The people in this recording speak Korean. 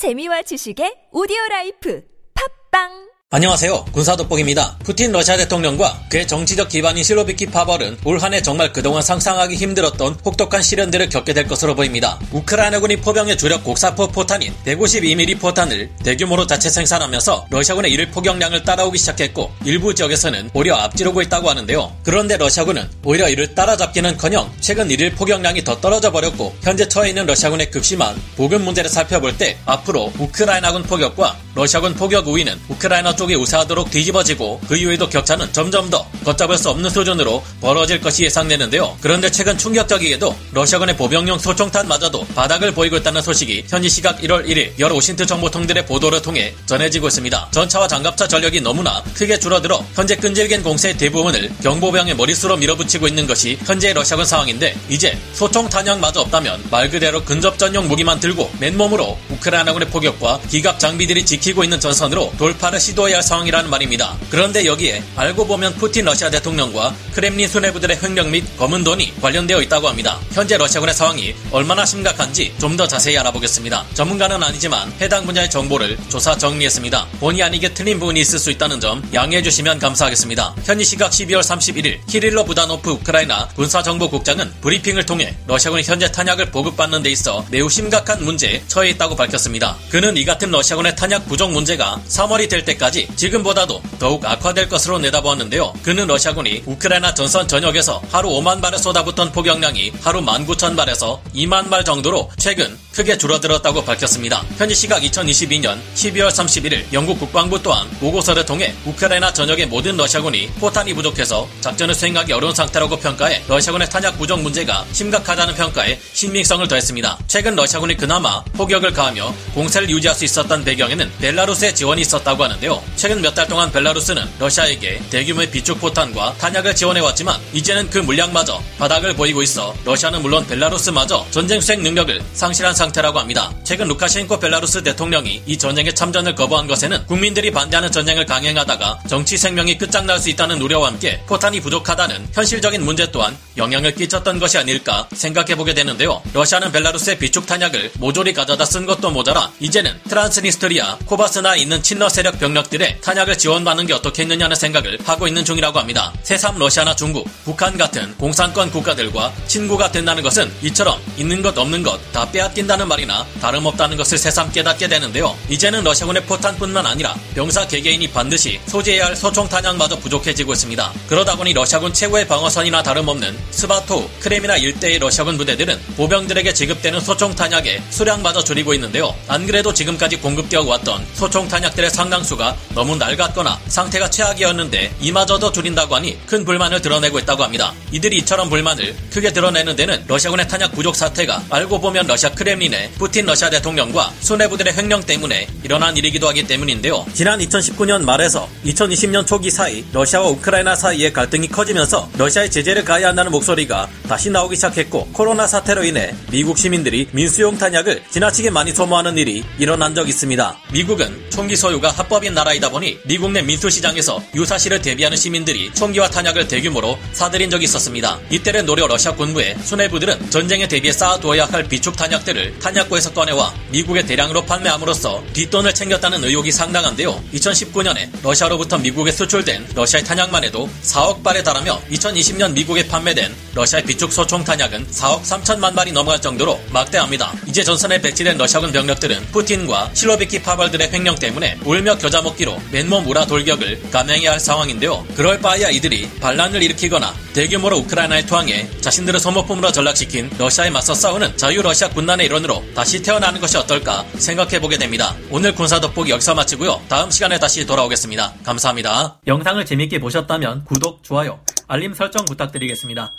재미와 지식의 오디오 라이프. 팟빵 안녕하세요. 군사돋보기입니다. 푸틴 러시아 대통령과 그의 정치적 기반인 실로비키 파벌은 올 한해 정말 그동안 상상하기 힘들었던 혹독한 시련들을 겪게 될 것으로 보입니다. 우크라이나군이 포병의 주력 곡사포 포탄인 152mm 포탄을 대규모로 자체 생산하면서 러시아군의 일일 포격량을 따라오기 시작했고 일부 지역에서는 오히려 앞지르고 있다고 하는데요. 그런데 러시아군은 오히려 이를 따라잡기는커녕 최근 일일 포격량이 더 떨어져 버렸고 현재 처해 있는 러시아군의 극심한 보급 문제를 살펴볼 때 앞으로 우크라이나군 포격과 러시아군 포격 우위는 우크라이나 쪽이 우세하도록 뒤집어지고 그 이후에도 격차는 점점 더 걷잡을 수 없는 수준으로 벌어질 것이 예상되는데요. 그런데 최근 충격적이게도 러시아군의 보병용 소총탄마저도 바닥을 보이고 있다는 소식이 현지 시각 1월 1일 여러 OSINT 정보통들의 보도를 통해 전해지고 있습니다. 전차와 장갑차 전력이 너무나 크게 줄어들어 현재 끈질긴 공세의 대부분을 경보병의 머릿수로 밀어붙이고 있는 것이 현재의 러시아군 상황인데 이제 소총 탄약마저 없다면 말 그대로 근접 전용 무기만 들고 맨몸으로 우크라이나군의 포격과 기갑 장비들이 지 키고 있는 전선으로 돌파를 시도해 해야 할 상황이라는 말입니다. 그런데 여기에 알고 보면 푸틴 러시아 대통령과 크렘린 수뇌부들의 횡령 및 검은 돈이 관련되어 있다고 합니다. 현재 러시아군의 상황이 얼마나 심각한지 좀 더 자세히 알아보겠습니다. 전문가는 아니지만 해당 분야의 정보를 조사 정리했습니다. 본의 아니게 틀린 부분이 있을 수 있다는 점 양해해 주시면 감사하겠습니다. 현지 시각 12월 31일 키릴로 부다노프 우크라이나 군사정보국장은 브리핑을 통해 러시아군이 현재 탄약을 보급받는 데 있어 매우 심각한 문제에 처해 있다고 밝혔습니다. 그는 이 같은 러시아군의 탄약 부족 문제가 3월이 될 때까지 지금보다도 더욱 악화될 것으로 내다보았는데요. 그는 러시아군이 우크라이나 전선 전역에서 하루 5만 발을 쏟아붓던 포격량이 하루 19,000발에서 2만 발 정도로 최근 크게 줄어들었다고 밝혔습니다. 현지 시각 2022년 12월 31일 영국 국방부 또한 보고서를 통해 우크라이나 전역의 모든 러시아군이 포탄이 부족해서 작전을 수행하기 어려운 상태라고 평가해 러시아군의 탄약 부족 문제가 심각하다는 평가에 신빙성을 더했습니다. 최근 러시아군이 그나마 포격을 가하며 공세를 유지할 수 있었던 배경에는 벨라루스의 지원이 있었다고 하는데요. 최근 몇 달 동안 벨라루스는 러시아에게 대규모의 비축 포탄과 탄약을 지원해왔지만 이제는 그 물량마저 바닥을 보이고 있어 러시아는 물론 벨라루스마저 전쟁 수행 능력을 상실한 상태라고 합니다. 최근 루카셴코 벨라루스 대통령이 이 전쟁에 참전을 거부한 것에는 국민들이 반대하는 전쟁을 강행하다가 정치 생명이 끝장날 수 있다는 우려와 함께 포탄이 부족하다는 현실적인 문제 또한 영향을 끼쳤던 것이 아닐까 생각해보게 되는데요. 러시아는 벨라루스의 비축 탄약을 모조리 가져다 쓴 것도 모자라 이제는 트란스니스트리아, 코바스나 있는 친러 세력 병력들의 탄약을 지원받는 게 어떻겠느냐는 생각을 하고 있는 중이라고 합니다. 새삼 러시아나 중국, 북한 같은 공산권 국가들과 친구가 된다는 것은 이처럼 있는 것 없는 것 다 빼앗긴다는 말이나 다름없다는 것을 새삼 깨닫게 되는데요. 이제는 러시아군의 포탄뿐만 아니라 병사 개개인이 반드시 소지해야 할 소총 탄약마저 부족해지고 있습니다. 그러다 보니 러시아군 최고의 방어선이나 다름없는 스바토, 크레미나 일대의 러시아군 부대들은 보병들에게 지급되는 소총 탄약의 수량마저 줄이고 있는데요. 안 그래도 지금까지 공급되어 왔던 소총 탄약들의 상당수가 너무 낡았거나 상태가 최악이었는데 이마저도 줄인다고 하니 큰 불만을 드러내고 있다고 합니다. 이들이 이처럼 불만을 크게 드러내는 데는 러시아군의 탄약 부족 사태가 알고 보면 러시아 크렘린의 푸틴 러시아 대통령과 수뇌부들의 횡령 때문에 일어난 일이기도 하기 때문인데요. 지난 2019년 말에서 2020년 초기 사이 러시아와 우크라이나 사이의 갈등이 커지면서 러시아의 제재를 가해야 한다는 목소리가 다시 나오기 시작했고 코로나 사태로 인해 미국 시민들이 민수용 탄약을 지나치게 많이 소모하는 일이 일어난 적 있습니다. 미국 은 총기 소유가 합법인 나라이다 보니 미국 내 민수시장에서 유사시를 대비하는 시민들이 총기와 탄약을 대규모로 사들인 적이 있었습니다. 이때를 노려 러시아 군부의 수뇌부들은 전쟁에 대비해 쌓아두어야 할 비축 탄약들을 탄약고에서 꺼내와 미국에 대량으로 판매함으로써 뒷돈을 챙겼다는 의혹이 상당한데요. 2019년에 러시아로부터 미국에 수출된 러시아의 탄약만 해도 4억 발에 달하며 2020년 미국에 판매된 러시아의 비축 소총 탄약은 4억 3천만 발이 넘어갈 정도로 막대합니다. 이제 전선에 배치된 러시아군 병력들은 푸틴과 실로비키 파벌 들의 횡령 때문에 울며 겨자 먹기로 맨몸 우라 돌격을 감행해야 할 상황인데요. 그럴 바에야 이들이 반란을 일으키거나 대규모로 우크라이나에 투항해 자신들을 소모품으로 전락시킨 러시아에 맞서 싸우는 자유 러시아 군단의 일원으로 다시 태어나는 것이 어떨까 생각해보게 됩니다. 오늘 군사 돋보기 여기서 마치고요. 다음 시간에 다시 돌아오겠습니다. 감사합니다. 영상을 재밌게 보셨다면 구독, 좋아요, 알림 설정 부탁드리겠습니다.